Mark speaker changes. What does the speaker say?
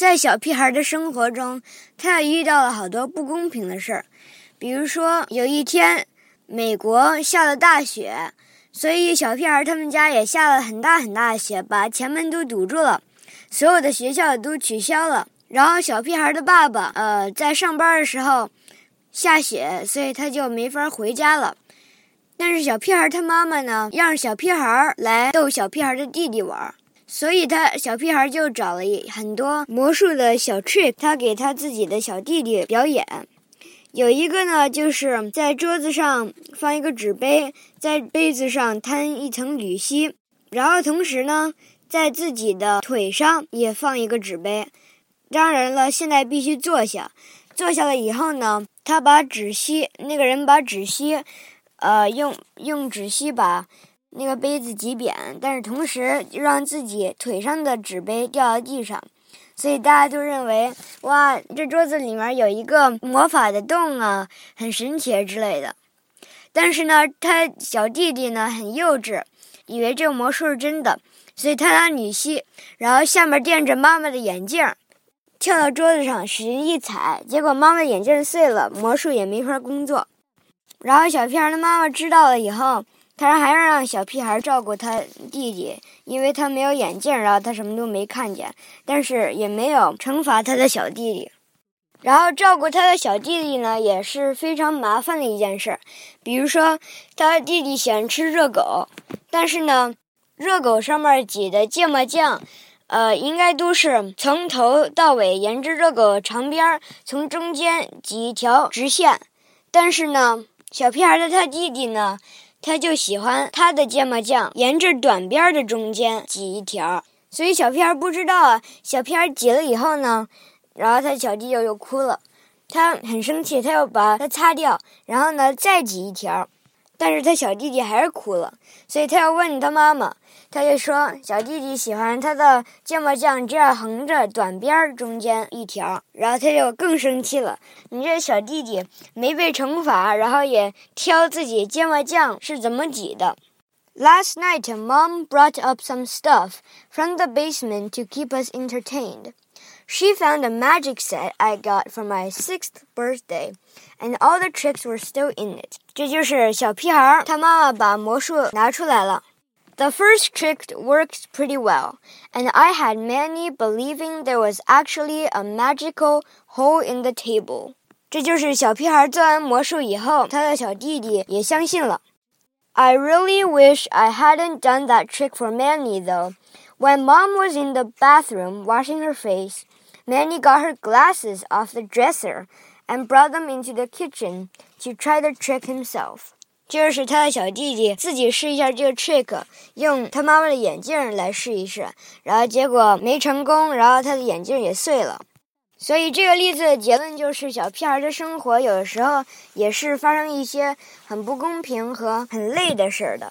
Speaker 1: 在小屁孩的生活中，他也遇到了好多不公平的事儿。比如说，有一天，美国下了大雪，所以小屁孩他们家也下了很大很大的雪，把前门都堵住了，所有的学校都取消了。然后小屁孩的爸爸，呃，在上班的时候下雪，所以他就没法回家了。但是小屁孩他妈妈呢，让小屁孩来逗小屁孩的弟弟玩。所以他小屁孩就找了很多魔术的小 trick，他给他自己的小弟弟表演。有一个呢，就是在桌子上放一个纸杯，在杯子上摊一层铝锡，然后同时呢，在自己的腿上也放一个纸杯。当然了，现在必须坐下。坐下了以后呢，他把纸锡，那个人把纸锡，呃，用用纸锡把。那个杯子挤扁，但是同时让自己腿上的纸杯掉到地上，所以大家都认为哇，这桌子里面有一个魔法的洞啊，很神奇之类的。但是呢，他小弟弟呢很幼稚，以为这个魔术是真的，所以他拿女婿，然后下面垫着妈妈的眼镜，跳到桌子上使劲一踩，结果妈妈眼镜碎了，魔术也没法工作。然后小屁孩的妈妈知道了以后。他还是让小屁孩照顾他弟弟，因为他没有眼镜，然后他什么都没看见。但是也没有惩罚他的小弟弟。然后照顾他的小弟弟呢，也是非常麻烦的一件事。比如说，他弟弟喜欢吃热狗，但是呢，热狗上面挤的芥末酱，呃，应该都是从头到尾沿着热狗长边，从中间挤一条直线。但是呢，小屁孩的他弟弟呢？他就喜欢他的芥末酱沿着短边的中间挤一条，所以小屁孩不知道啊。小屁孩挤了以后呢，然后他小弟弟又哭了，他很生气，他又把它擦掉，然后呢再挤一条。但是他小弟弟还是哭了，所以他要问他妈妈。他就说小弟弟喜欢他的芥末酱这样横着短边中间一条，然后他就更生气了。你这小弟弟没被惩罚，然后也挑自己芥末酱是怎么挤的？Last night, Mom brought up some stuff from the basement to keep us entertained. She found a magic set I got for my sixth birthday, and all the tricks were still in it. 这就是小屁孩他妈妈把魔术拿出来了。The first trick worked pretty well, and I had many believing there was actually a magical hole in the table. 这就是小屁孩做完魔术以后，他的小弟弟也相信了。I really wish I hadn't done that trick for Manny though. When mom was in the bathroom washing her face, Manny got her glasses off the dresser and brought them into the kitchen to try the trick himself. 就是他的小弟弟自己试一下这个 trick，用他妈妈的眼镜来试一试，然后结果没成功，然后他的眼镜也碎了。所以这个例子的结论就是，小屁孩的生活有的时候也是发生一些很不公平和很累的事儿的。